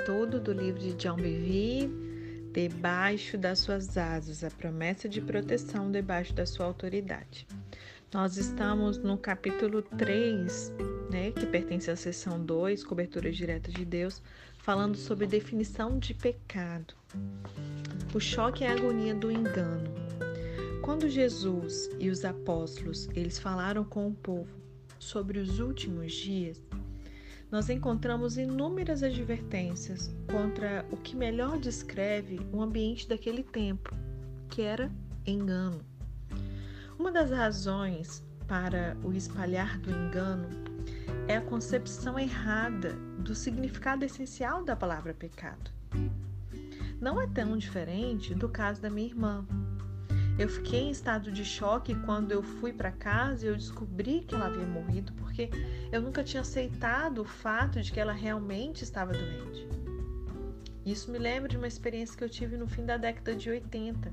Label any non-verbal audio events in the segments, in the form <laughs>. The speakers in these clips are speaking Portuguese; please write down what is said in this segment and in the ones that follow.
estudo do livro de John Bevere, Debaixo das suas asas, a promessa de proteção debaixo da sua autoridade. Nós estamos no capítulo 3, né, que pertence à seção 2, cobertura direta de Deus, falando sobre definição de pecado. O choque e a agonia do engano. Quando Jesus e os apóstolos, eles falaram com o povo sobre os últimos dias, nós encontramos inúmeras advertências contra o que melhor descreve o ambiente daquele tempo, que era engano. Uma das razões para o espalhar do engano é a concepção errada do significado essencial da palavra pecado. Não é tão diferente do caso da minha irmã, eu fiquei em estado de choque quando eu fui para casa e eu descobri que ela havia morrido, porque eu nunca tinha aceitado o fato de que ela realmente estava doente. Isso me lembra de uma experiência que eu tive no fim da década de 80.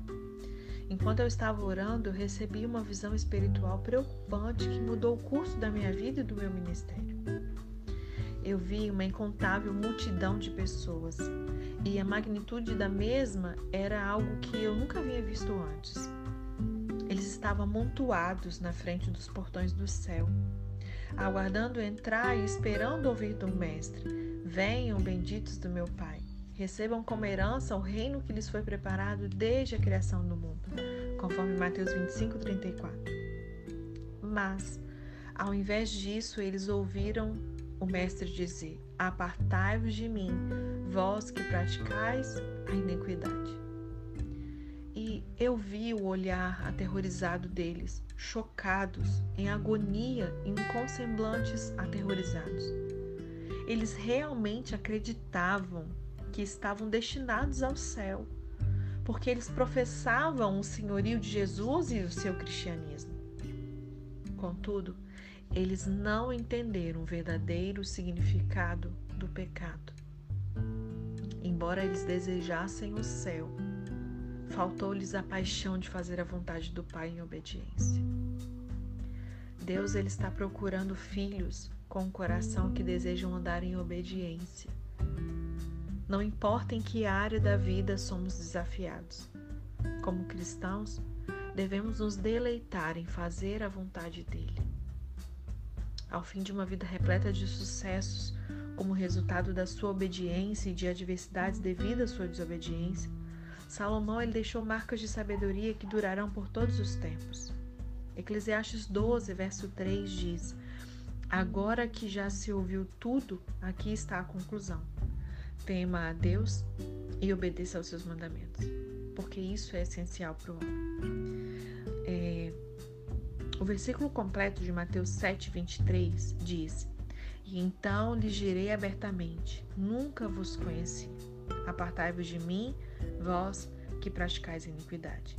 Enquanto eu estava orando, eu recebi uma visão espiritual preocupante que mudou o curso da minha vida e do meu ministério. Eu vi uma incontável multidão de pessoas e a magnitude da mesma era algo que eu nunca havia visto antes. Eles estavam amontoados na frente dos portões do céu, aguardando entrar e esperando ouvir do Mestre: Venham, benditos do meu Pai, recebam como herança o reino que lhes foi preparado desde a criação do mundo, conforme Mateus 25, 34. Mas, ao invés disso, eles ouviram o Mestre dizer: Apartai-vos de mim, vós que praticais a iniquidade e eu vi o olhar aterrorizado deles, chocados, em agonia e com semblantes aterrorizados. Eles realmente acreditavam que estavam destinados ao céu, porque eles professavam o senhorio de Jesus e o seu cristianismo. Contudo, eles não entenderam o verdadeiro significado do pecado. Embora eles desejassem o céu, Faltou-lhes a paixão de fazer a vontade do Pai em obediência. Deus ele está procurando filhos com um coração que desejam andar em obediência. Não importa em que área da vida somos desafiados. Como cristãos, devemos nos deleitar em fazer a vontade dele. Ao fim de uma vida repleta de sucessos, como resultado da sua obediência e de adversidades devido à sua desobediência, Salomão ele deixou marcas de sabedoria que durarão por todos os tempos. Eclesiastes 12, verso 3 diz: Agora que já se ouviu tudo, aqui está a conclusão. Tema a Deus e obedeça aos seus mandamentos, porque isso é essencial para o homem. É, o versículo completo de Mateus 7, 23 diz: E então lhes direi abertamente: Nunca vos conheci. Apartai-vos de mim, vós que praticais iniquidade.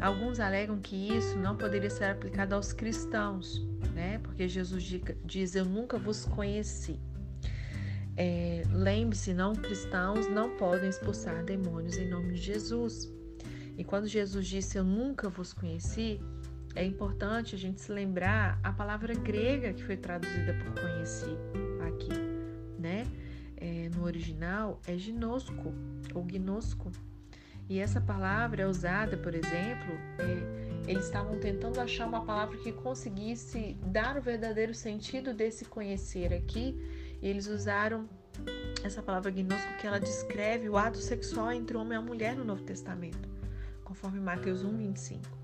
Alguns alegam que isso não poderia ser aplicado aos cristãos, né? Porque Jesus diz: Eu nunca vos conheci. É, Lembre-se, não cristãos não podem expulsar demônios em nome de Jesus. E quando Jesus disse: Eu nunca vos conheci, é importante a gente se lembrar a palavra grega que foi traduzida por conheci aqui, né? É, no original é ginosco, ou gnosco. E essa palavra é usada, por exemplo, é, eles estavam tentando achar uma palavra que conseguisse dar o verdadeiro sentido desse conhecer aqui, e eles usaram essa palavra gnosco que ela descreve o ato sexual entre o homem e a mulher no Novo Testamento, conforme Mateus 1, 25.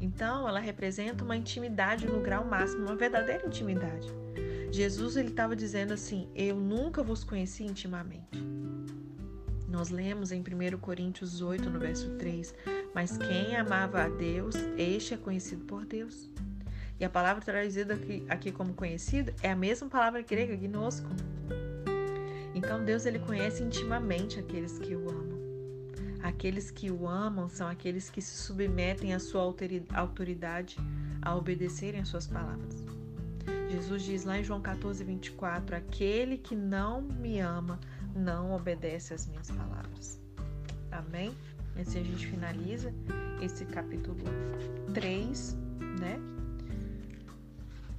Então, ela representa uma intimidade no grau máximo, uma verdadeira intimidade. Jesus ele estava dizendo assim: Eu nunca vos conheci intimamente. Nós lemos em 1 Coríntios 8, no verso 3: Mas quem amava a Deus, este é conhecido por Deus. E a palavra traduzida aqui, aqui como conhecido é a mesma palavra grega, gnosco. Então Deus ele conhece intimamente aqueles que o amam. Aqueles que o amam são aqueles que se submetem à sua autoridade a obedecerem às suas palavras. Jesus diz lá em João 14, 24: Aquele que não me ama não obedece às minhas palavras. Amém? E assim a gente finaliza esse capítulo 3, né?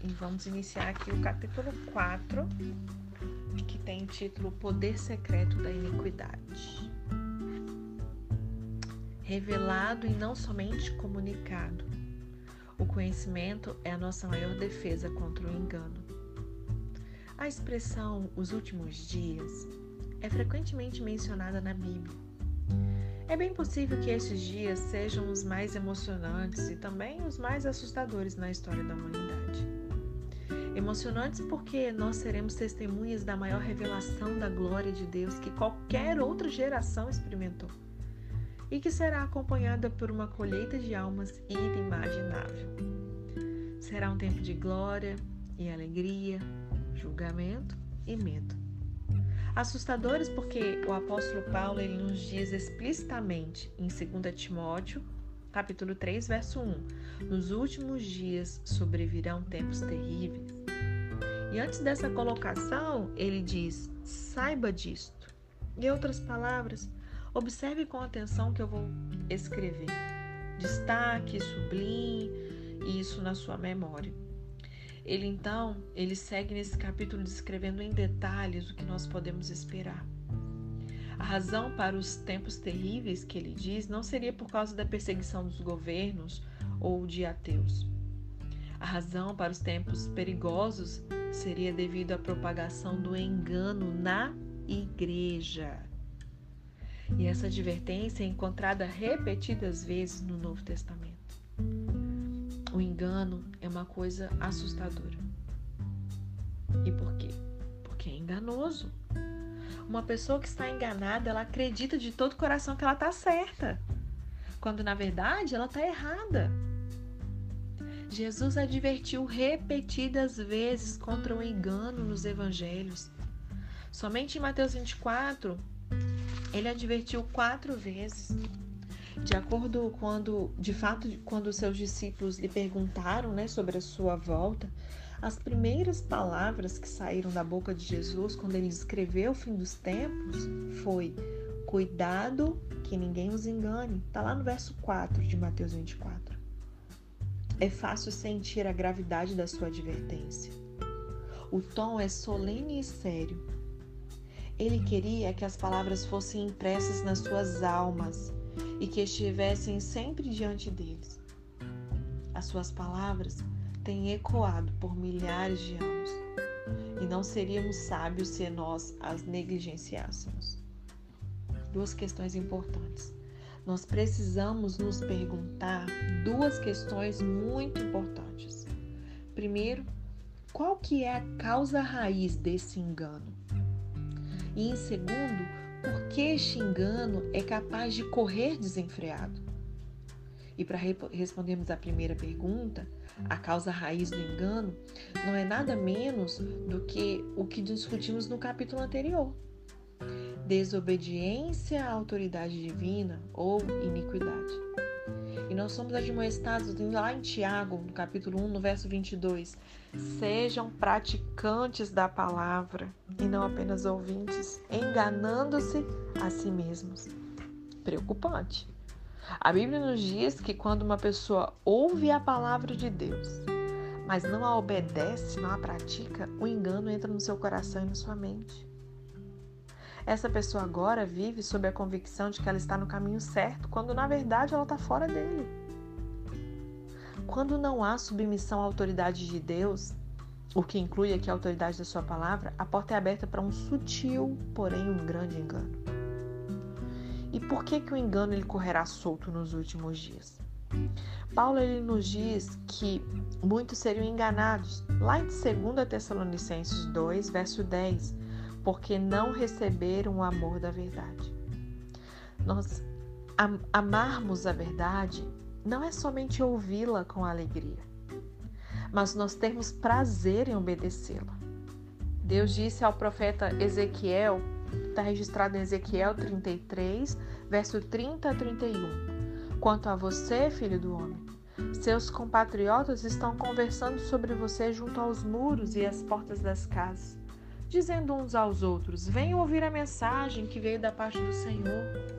E vamos iniciar aqui o capítulo 4, que tem título Poder Secreto da Iniquidade. Revelado e não somente comunicado. O conhecimento é a nossa maior defesa contra o engano. A expressão os últimos dias é frequentemente mencionada na Bíblia. É bem possível que esses dias sejam os mais emocionantes e também os mais assustadores na história da humanidade. Emocionantes porque nós seremos testemunhas da maior revelação da glória de Deus que qualquer outra geração experimentou e que será acompanhada por uma colheita de almas inimaginável. Será um tempo de glória e alegria, julgamento e medo. Assustadores porque o apóstolo Paulo ele nos diz explicitamente em 2 Timóteo, capítulo 3, verso 1, nos últimos dias sobrevirão tempos terríveis. E antes dessa colocação, ele diz: saiba disto. Em outras palavras, Observe com atenção que eu vou escrever. Destaque, sublinhe isso na sua memória. Ele então, ele segue nesse capítulo descrevendo em detalhes o que nós podemos esperar. A razão para os tempos terríveis que ele diz não seria por causa da perseguição dos governos ou de ateus. A razão para os tempos perigosos seria devido à propagação do engano na igreja. E essa advertência é encontrada repetidas vezes no Novo Testamento. O engano é uma coisa assustadora. E por quê? Porque é enganoso. Uma pessoa que está enganada, ela acredita de todo o coração que ela está certa, quando na verdade ela está errada. Jesus advertiu repetidas vezes contra o engano nos evangelhos. Somente em Mateus 24, ele advertiu quatro vezes. De acordo quando, de fato, quando seus discípulos lhe perguntaram, né, sobre a sua volta, as primeiras palavras que saíram da boca de Jesus quando ele escreveu o fim dos tempos foi: Cuidado que ninguém os engane. Está lá no verso 4 de Mateus 24. É fácil sentir a gravidade da sua advertência. O tom é solene e sério, ele queria que as palavras fossem impressas nas suas almas e que estivessem sempre diante deles. As suas palavras têm ecoado por milhares de anos e não seríamos sábios se nós as negligenciássemos. Duas questões importantes. Nós precisamos nos perguntar duas questões muito importantes. Primeiro, qual que é a causa raiz desse engano? E em segundo, por que este engano é capaz de correr desenfreado? E para respondermos à primeira pergunta, a causa raiz do engano não é nada menos do que o que discutimos no capítulo anterior: desobediência à autoridade divina ou iniquidade. E nós somos admoestados lá em Tiago, no capítulo 1, no verso 22. Sejam praticantes da palavra e não apenas ouvintes, enganando-se a si mesmos. Preocupante. A Bíblia nos diz que quando uma pessoa ouve a palavra de Deus, mas não a obedece, não a pratica, o engano entra no seu coração e na sua mente. Essa pessoa agora vive sob a convicção de que ela está no caminho certo, quando na verdade ela está fora dele. Quando não há submissão à autoridade de Deus, o que inclui aqui a autoridade da sua palavra, a porta é aberta para um sutil, porém um grande engano. E por que que o engano ele correrá solto nos últimos dias? Paulo ele nos diz que muitos seriam enganados. Lá em 2 Tessalonicenses 2, verso 10, porque não receberam o amor da verdade. Nós am amarmos a verdade não é somente ouvi-la com alegria, mas nós termos prazer em obedecê-la. Deus disse ao profeta Ezequiel, está registrado em Ezequiel 33, verso 30 a 31. Quanto a você, filho do homem, seus compatriotas estão conversando sobre você junto aos muros e às portas das casas dizendo uns aos outros: Venham ouvir a mensagem que veio da parte do Senhor.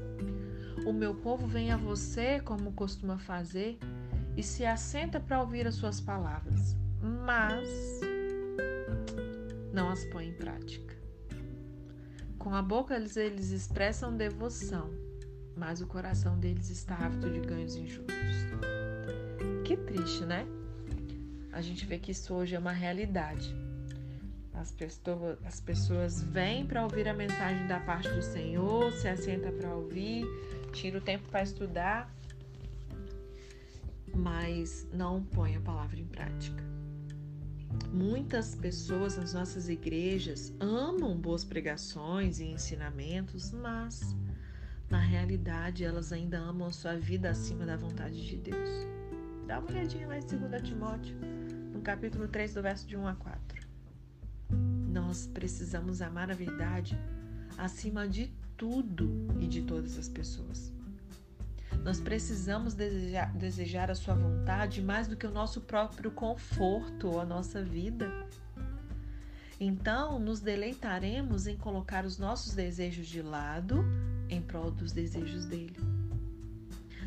O meu povo vem a você, como costuma fazer, e se assenta para ouvir as suas palavras, mas não as põe em prática. Com a boca eles, eles expressam devoção, mas o coração deles está ávido de ganhos injustos. Que triste, né? A gente vê que isso hoje é uma realidade. As pessoas, as pessoas vêm para ouvir a mensagem da parte do Senhor, se assenta para ouvir, tira o tempo para estudar, mas não põe a palavra em prática. Muitas pessoas nas nossas igrejas amam boas pregações e ensinamentos, mas na realidade elas ainda amam a sua vida acima da vontade de Deus. Dá uma olhadinha lá em 2 Timóteo, no capítulo 3, do verso de 1 a 4. Nós precisamos amar a verdade acima de tudo e de todas as pessoas. Nós precisamos desejar, desejar a Sua vontade mais do que o nosso próprio conforto ou a nossa vida. Então, nos deleitaremos em colocar os nossos desejos de lado em prol dos desejos dele.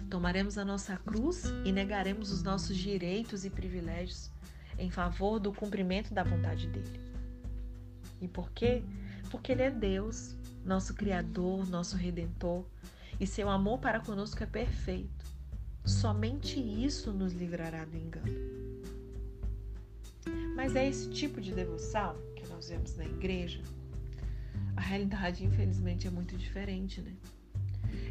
Tomaremos a nossa cruz e negaremos os nossos direitos e privilégios em favor do cumprimento da vontade dele. E por quê? Porque ele é Deus, nosso Criador, nosso Redentor, e seu amor para conosco é perfeito. Somente isso nos livrará do engano. Mas é esse tipo de devoção que nós vemos na igreja? A realidade, infelizmente, é muito diferente, né?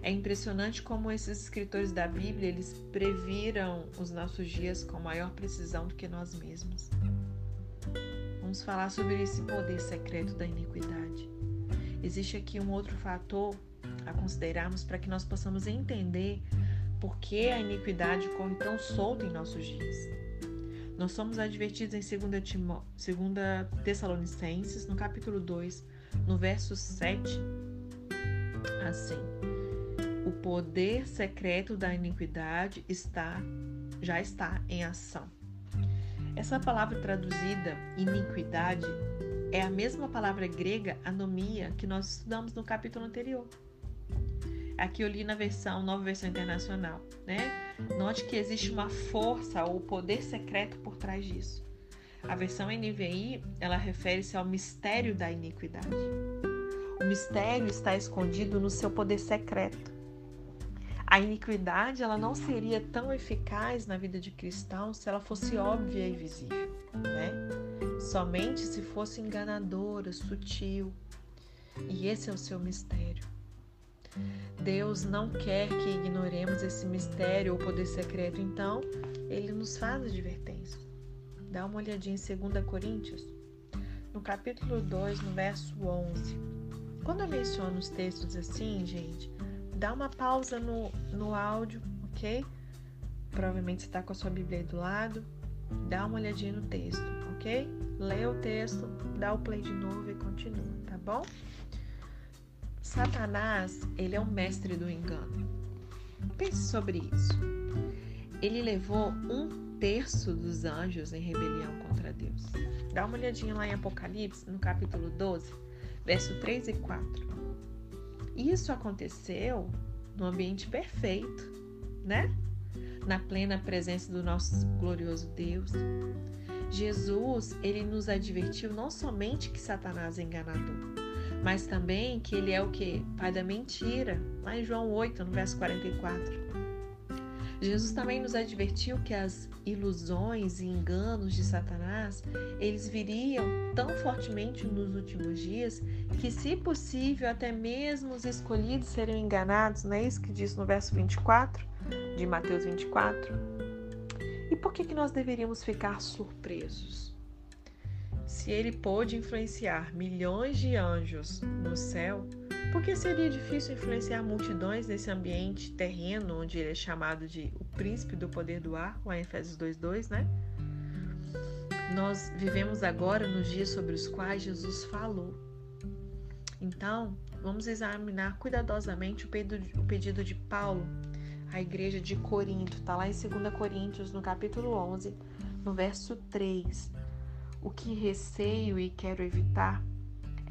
É impressionante como esses escritores da Bíblia, eles previram os nossos dias com maior precisão do que nós mesmos. Vamos falar sobre esse poder secreto da iniquidade. Existe aqui um outro fator a considerarmos para que nós possamos entender por que a iniquidade corre tão solta em nossos dias. Nós somos advertidos em 2, Timó 2 Tessalonicenses, no capítulo 2, no verso 7, assim: O poder secreto da iniquidade está já está em ação. Essa palavra traduzida iniquidade é a mesma palavra grega anomia que nós estudamos no capítulo anterior. Aqui eu li na versão, nova versão internacional, né? Note que existe uma força ou poder secreto por trás disso. A versão NVI, ela refere-se ao mistério da iniquidade. O mistério está escondido no seu poder secreto. A iniquidade, ela não seria tão eficaz na vida de cristão se ela fosse óbvia e visível, né? Somente se fosse enganadora, sutil. E esse é o seu mistério. Deus não quer que ignoremos esse mistério ou poder secreto, então ele nos faz advertência. Dá uma olhadinha em 2 Coríntios, no capítulo 2, no verso 11. Quando eu menciono os textos assim, gente, dá uma pausa no, no áudio, ok? Provavelmente está com a sua Bíblia aí do lado. Dá uma olhadinha no texto, ok? Lê o texto, dá o play de novo e continua, tá bom? Satanás, ele é o mestre do engano. Pense sobre isso. Ele levou um terço dos anjos em rebelião contra Deus. Dá uma olhadinha lá em Apocalipse, no capítulo 12, verso 3 e 4. Isso aconteceu no ambiente perfeito, né? Na plena presença do nosso glorioso Deus. Jesus, ele nos advertiu não somente que Satanás é enganador, mas também que ele é o que? Pai da mentira, lá em João 8, no verso 44. Jesus também nos advertiu que as ilusões e enganos de Satanás, eles viriam tão fortemente nos últimos dias que, se possível, até mesmo os escolhidos seriam enganados, não é isso que diz no verso 24 de Mateus 24? E por que, que nós deveríamos ficar surpresos? Se ele pôde influenciar milhões de anjos no céu, por que seria difícil influenciar multidões nesse ambiente terreno onde ele é chamado de o príncipe do poder do ar, lá em Efésios 2:2, né? Nós vivemos agora nos dias sobre os quais Jesus falou. Então, vamos examinar cuidadosamente o pedido de Paulo à igreja de Corinto. Está lá em 2 Coríntios, no capítulo 11, no verso 3 o que receio e quero evitar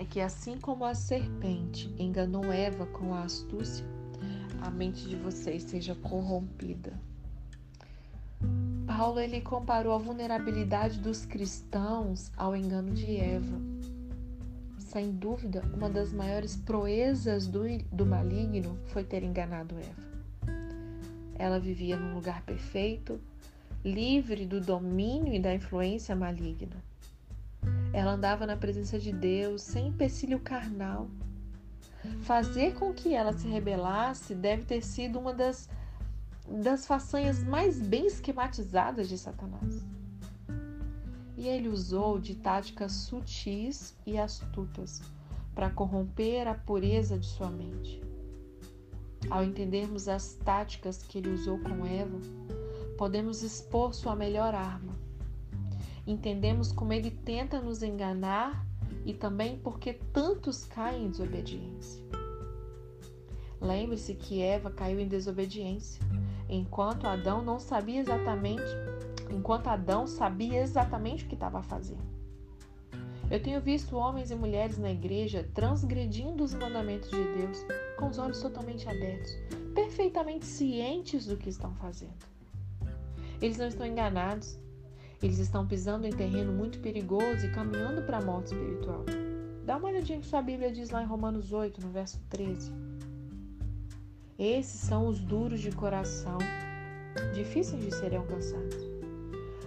é que, assim como a serpente enganou Eva com a astúcia, a mente de vocês seja corrompida. Paulo ele comparou a vulnerabilidade dos cristãos ao engano de Eva. Sem dúvida, uma das maiores proezas do, do maligno foi ter enganado Eva. Ela vivia num lugar perfeito, livre do domínio e da influência maligna. Ela andava na presença de Deus, sem empecilho carnal. Fazer com que ela se rebelasse deve ter sido uma das, das façanhas mais bem esquematizadas de Satanás. E ele usou de táticas sutis e astutas para corromper a pureza de sua mente. Ao entendermos as táticas que ele usou com Eva, podemos expor sua melhor arma. Entendemos como ele tenta nos enganar e também porque tantos caem em desobediência. Lembre-se que Eva caiu em desobediência, enquanto Adão não sabia exatamente, enquanto Adão sabia exatamente o que estava fazendo. Eu tenho visto homens e mulheres na igreja transgredindo os mandamentos de Deus com os olhos totalmente abertos, perfeitamente cientes do que estão fazendo. Eles não estão enganados, eles estão pisando em terreno muito perigoso e caminhando para a morte espiritual. Dá uma olhadinha que sua Bíblia diz lá em Romanos 8, no verso 13. Esses são os duros de coração, difíceis de serem alcançados.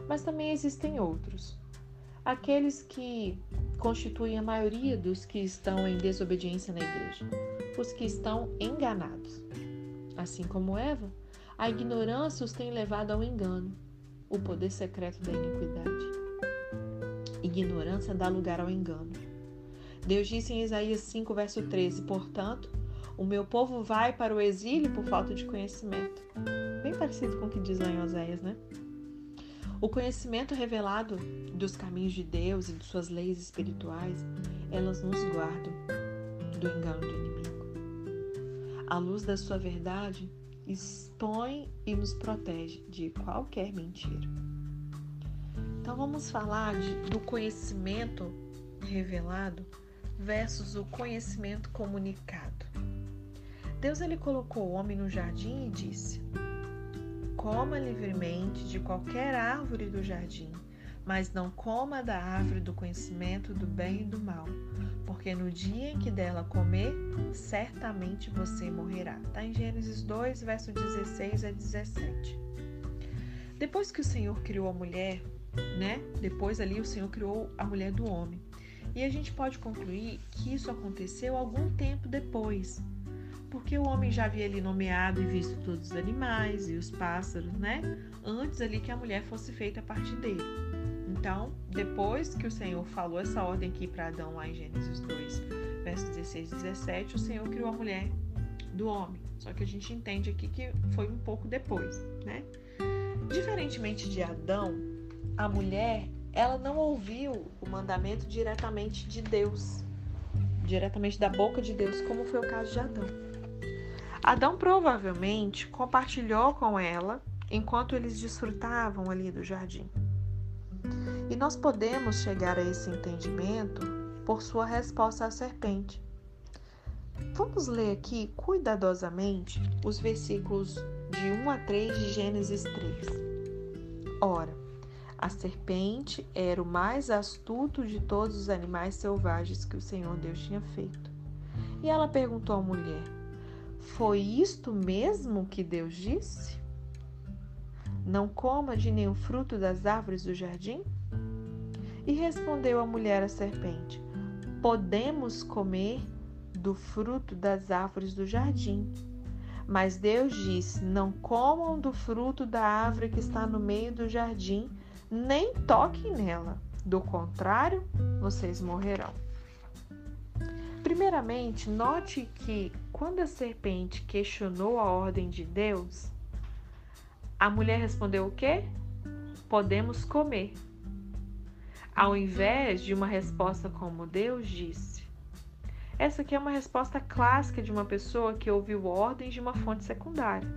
Mas também existem outros. Aqueles que constituem a maioria dos que estão em desobediência na igreja, os que estão enganados. Assim como Eva, a ignorância os tem levado ao engano o poder secreto da iniquidade. Ignorância dá lugar ao engano. Deus disse em Isaías 5, verso 13: Portanto, o meu povo vai para o exílio por falta de conhecimento. Bem parecido com o que diz lá em Oséias, né? O conhecimento revelado dos caminhos de Deus e de suas leis espirituais, elas nos guardam do engano do inimigo. A luz da sua verdade expõe e nos protege de qualquer mentira. Então vamos falar de, do conhecimento revelado versus o conhecimento comunicado. Deus ele colocou o homem no jardim e disse: Coma livremente de qualquer árvore do jardim, mas não coma da árvore do conhecimento do bem e do mal, porque no dia em que dela comer, certamente você morrerá. Está em Gênesis 2, verso 16 a 17. Depois que o Senhor criou a mulher, né? Depois ali o Senhor criou a mulher do homem. E a gente pode concluir que isso aconteceu algum tempo depois, porque o homem já havia ali nomeado e visto todos os animais e os pássaros, né? Antes ali que a mulher fosse feita a partir dele. Então, depois que o Senhor falou essa ordem aqui para Adão lá em Gênesis 2, versos 16 e 17, o Senhor criou a mulher do homem. Só que a gente entende aqui que foi um pouco depois, né? Diferentemente de Adão, a mulher, ela não ouviu o mandamento diretamente de Deus, diretamente da boca de Deus, como foi o caso de Adão. Adão provavelmente compartilhou com ela enquanto eles desfrutavam ali do jardim. E nós podemos chegar a esse entendimento por sua resposta à serpente. Vamos ler aqui cuidadosamente os versículos de 1 a 3 de Gênesis 3. Ora, a serpente era o mais astuto de todos os animais selvagens que o Senhor Deus tinha feito. E ela perguntou à mulher: Foi isto mesmo que Deus disse? Não coma de nenhum fruto das árvores do jardim? E respondeu a mulher à serpente: Podemos comer do fruto das árvores do jardim. Mas Deus disse: Não comam do fruto da árvore que está no meio do jardim, nem toquem nela. Do contrário, vocês morrerão. Primeiramente, note que quando a serpente questionou a ordem de Deus, a mulher respondeu o quê? Podemos comer ao invés de uma resposta como Deus disse. Essa aqui é uma resposta clássica de uma pessoa que ouviu ordens de uma fonte secundária,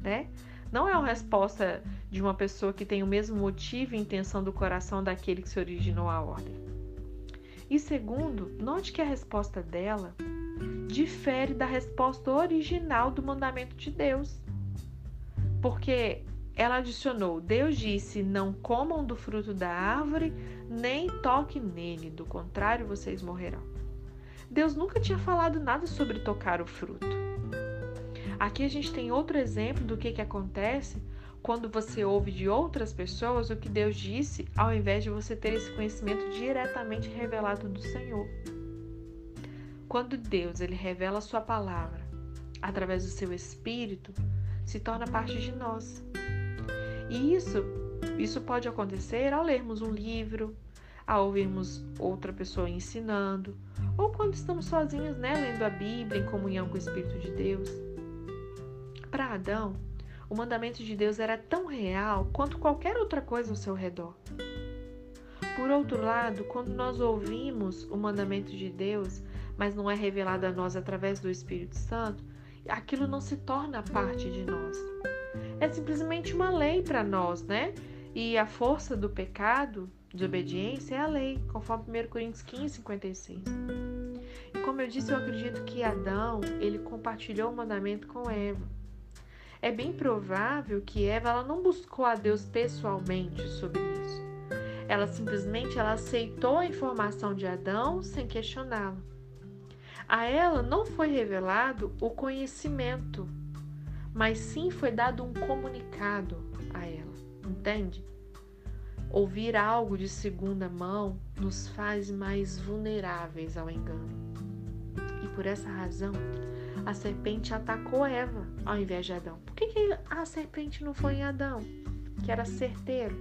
né? Não é uma resposta de uma pessoa que tem o mesmo motivo e intenção do coração daquele que se originou a ordem. E segundo, note que a resposta dela difere da resposta original do mandamento de Deus. Porque ela adicionou: Deus disse: Não comam do fruto da árvore, nem toquem nele, do contrário, vocês morrerão. Deus nunca tinha falado nada sobre tocar o fruto. Aqui a gente tem outro exemplo do que, que acontece quando você ouve de outras pessoas o que Deus disse, ao invés de você ter esse conhecimento diretamente revelado do Senhor. Quando Deus ele revela a sua palavra através do seu espírito, se torna parte de nós. E isso, isso pode acontecer ao lermos um livro, ao ouvirmos outra pessoa ensinando, ou quando estamos sozinhos, né, lendo a Bíblia em comunhão com o Espírito de Deus. Para Adão, o mandamento de Deus era tão real quanto qualquer outra coisa ao seu redor. Por outro lado, quando nós ouvimos o mandamento de Deus, mas não é revelado a nós através do Espírito Santo, aquilo não se torna parte de nós. Simplesmente uma lei para nós, né? E a força do pecado, de obediência, é a lei, conforme 1 Coríntios 15, 56. E como eu disse, eu acredito que Adão, ele compartilhou o mandamento com Eva. É bem provável que Eva ela não buscou a Deus pessoalmente sobre isso. Ela simplesmente ela aceitou a informação de Adão sem questioná-la. A ela não foi revelado o conhecimento, mas sim foi dado um comunicado a ela, entende? Ouvir algo de segunda mão nos faz mais vulneráveis ao engano. E por essa razão, a serpente atacou Eva ao invés de Adão. Por que, que a serpente não foi em Adão, que era certeiro,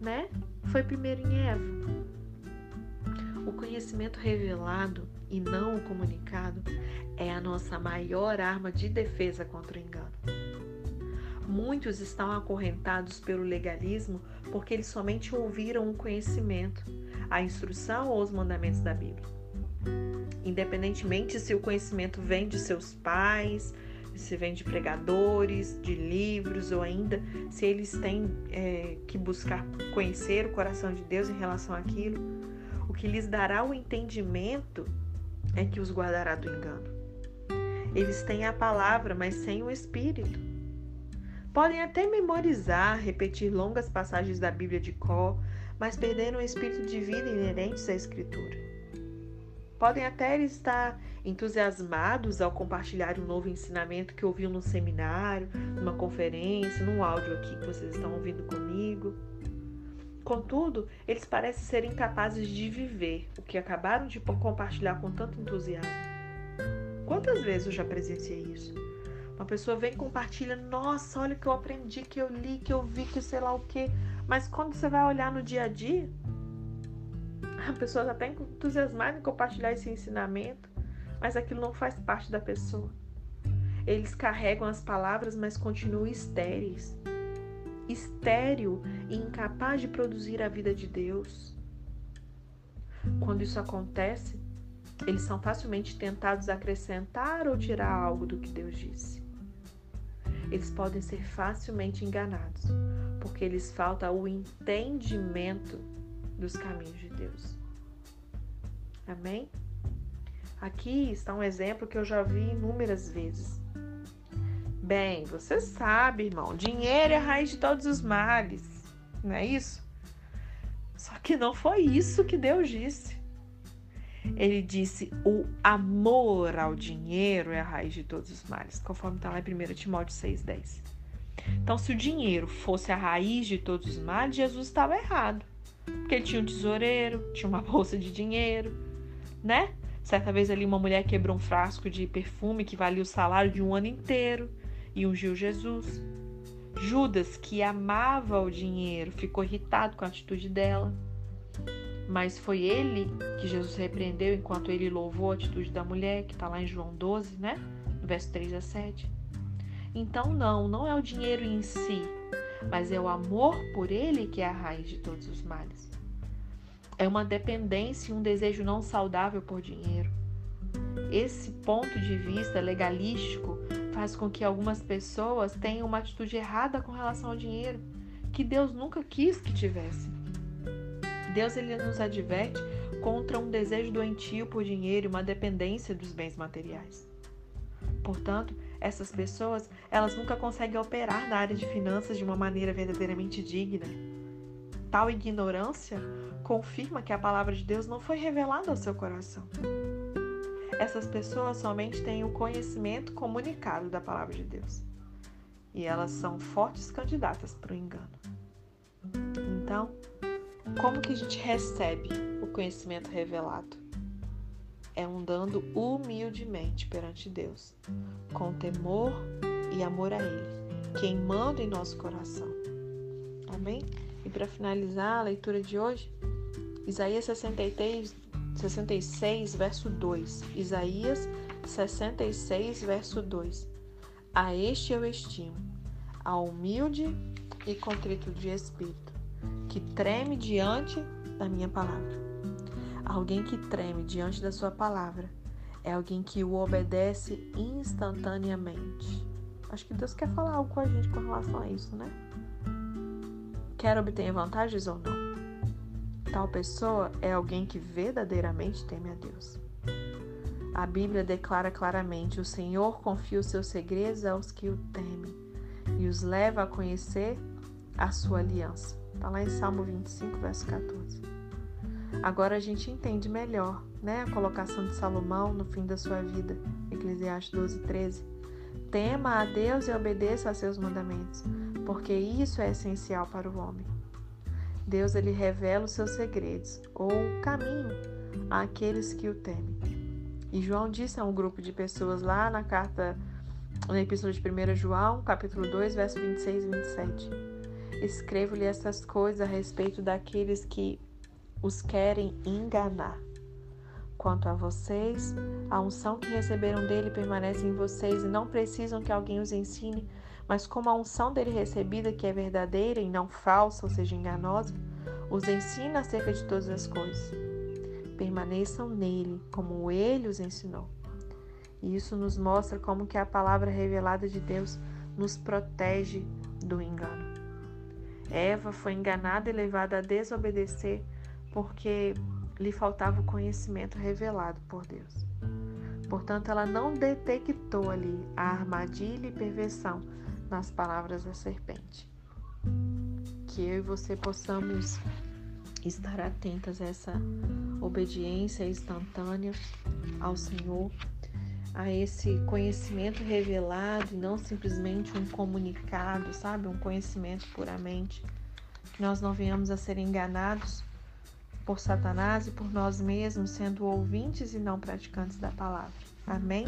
né? Foi primeiro em Eva. Conhecimento revelado e não o comunicado é a nossa maior arma de defesa contra o engano. Muitos estão acorrentados pelo legalismo porque eles somente ouviram o conhecimento, a instrução ou os mandamentos da Bíblia. Independentemente se o conhecimento vem de seus pais, se vem de pregadores, de livros, ou ainda se eles têm é, que buscar conhecer o coração de Deus em relação àquilo, o que lhes dará o entendimento é que os guardará do engano. Eles têm a palavra, mas sem o Espírito. Podem até memorizar, repetir longas passagens da Bíblia de cor, mas perderam o espírito de vida inerentes à Escritura. Podem até estar entusiasmados ao compartilhar um novo ensinamento que ouviram no seminário, numa conferência, num áudio aqui que vocês estão ouvindo comigo. Contudo, eles parecem ser incapazes de viver o que acabaram de compartilhar com tanto entusiasmo. Quantas vezes eu já presenciei isso? Uma pessoa vem e compartilha, nossa, olha que eu aprendi, que eu li, que eu vi, que sei lá o quê. Mas quando você vai olhar no dia a dia, a pessoa está até entusiasmada em compartilhar esse ensinamento, mas aquilo não faz parte da pessoa. Eles carregam as palavras, mas continuam estéreis estéril e incapaz de produzir a vida de Deus. Quando isso acontece, eles são facilmente tentados a acrescentar ou tirar algo do que Deus disse. Eles podem ser facilmente enganados, porque lhes falta o entendimento dos caminhos de Deus. Amém? Aqui está um exemplo que eu já vi inúmeras vezes. Bem, você sabe, irmão, dinheiro é a raiz de todos os males, não é isso? Só que não foi isso que Deus disse. Ele disse: o amor ao dinheiro é a raiz de todos os males, conforme está lá em 1 Timóteo 6,10. Então, se o dinheiro fosse a raiz de todos os males, Jesus estava errado. Porque ele tinha um tesoureiro, tinha uma <laughs> bolsa de dinheiro, né? Certa vez ali uma mulher quebrou um frasco de perfume que valia o salário de um ano inteiro e ungiu Jesus. Judas, que amava o dinheiro, ficou irritado com a atitude dela. Mas foi ele que Jesus repreendeu enquanto ele louvou a atitude da mulher, que está lá em João 12, né? No verso 3 a 7. Então, não, não é o dinheiro em si, mas é o amor por ele que é a raiz de todos os males. É uma dependência e um desejo não saudável por dinheiro. Esse ponto de vista legalístico faz com que algumas pessoas tenham uma atitude errada com relação ao dinheiro, que Deus nunca quis que tivesse. Deus ele nos adverte contra um desejo doentio por dinheiro e uma dependência dos bens materiais. Portanto, essas pessoas, elas nunca conseguem operar na área de finanças de uma maneira verdadeiramente digna. Tal ignorância confirma que a palavra de Deus não foi revelada ao seu coração. Essas pessoas somente têm o conhecimento comunicado da palavra de Deus. E elas são fortes candidatas para o engano. Então, como que a gente recebe o conhecimento revelado? É andando humildemente perante Deus, com temor e amor a Ele, queimando em nosso coração. Amém? E para finalizar a leitura de hoje, Isaías 63, 66, verso 2. Isaías 66, verso 2. A este eu estimo, a humilde e contrito de espírito, que treme diante da minha palavra. Alguém que treme diante da sua palavra é alguém que o obedece instantaneamente. Acho que Deus quer falar algo com a gente com relação a isso, né? Quer obter vantagens ou não? Tal pessoa é alguém que verdadeiramente teme a Deus. A Bíblia declara claramente: o Senhor confia os seus segredos aos que o temem e os leva a conhecer a sua aliança. Está lá em Salmo 25, verso 14. Agora a gente entende melhor né, a colocação de Salomão no fim da sua vida, Eclesiastes 12, 13. Tema a Deus e obedeça a seus mandamentos, porque isso é essencial para o homem. Deus ele revela os seus segredos ou o caminho àqueles que o temem. E João disse a um grupo de pessoas lá na carta, na epístola de 1 João, capítulo 2, verso 26 e 27. Escrevo-lhe essas coisas a respeito daqueles que os querem enganar. Quanto a vocês, a unção que receberam dele permanece em vocês e não precisam que alguém os ensine, mas como a unção dele recebida, que é verdadeira e não falsa, ou seja, enganosa, os ensina acerca de todas as coisas. Permaneçam nele, como ele os ensinou. E isso nos mostra como que a palavra revelada de Deus nos protege do engano. Eva foi enganada e levada a desobedecer porque lhe faltava o conhecimento revelado por Deus. Portanto, ela não detectou ali a armadilha e perversão nas palavras da serpente. Que eu e você possamos estar atentas a essa obediência instantânea ao Senhor, a esse conhecimento revelado e não simplesmente um comunicado, sabe? Um conhecimento puramente. Que nós não venhamos a ser enganados por Satanás e por nós mesmos, sendo ouvintes e não praticantes da palavra. Amém?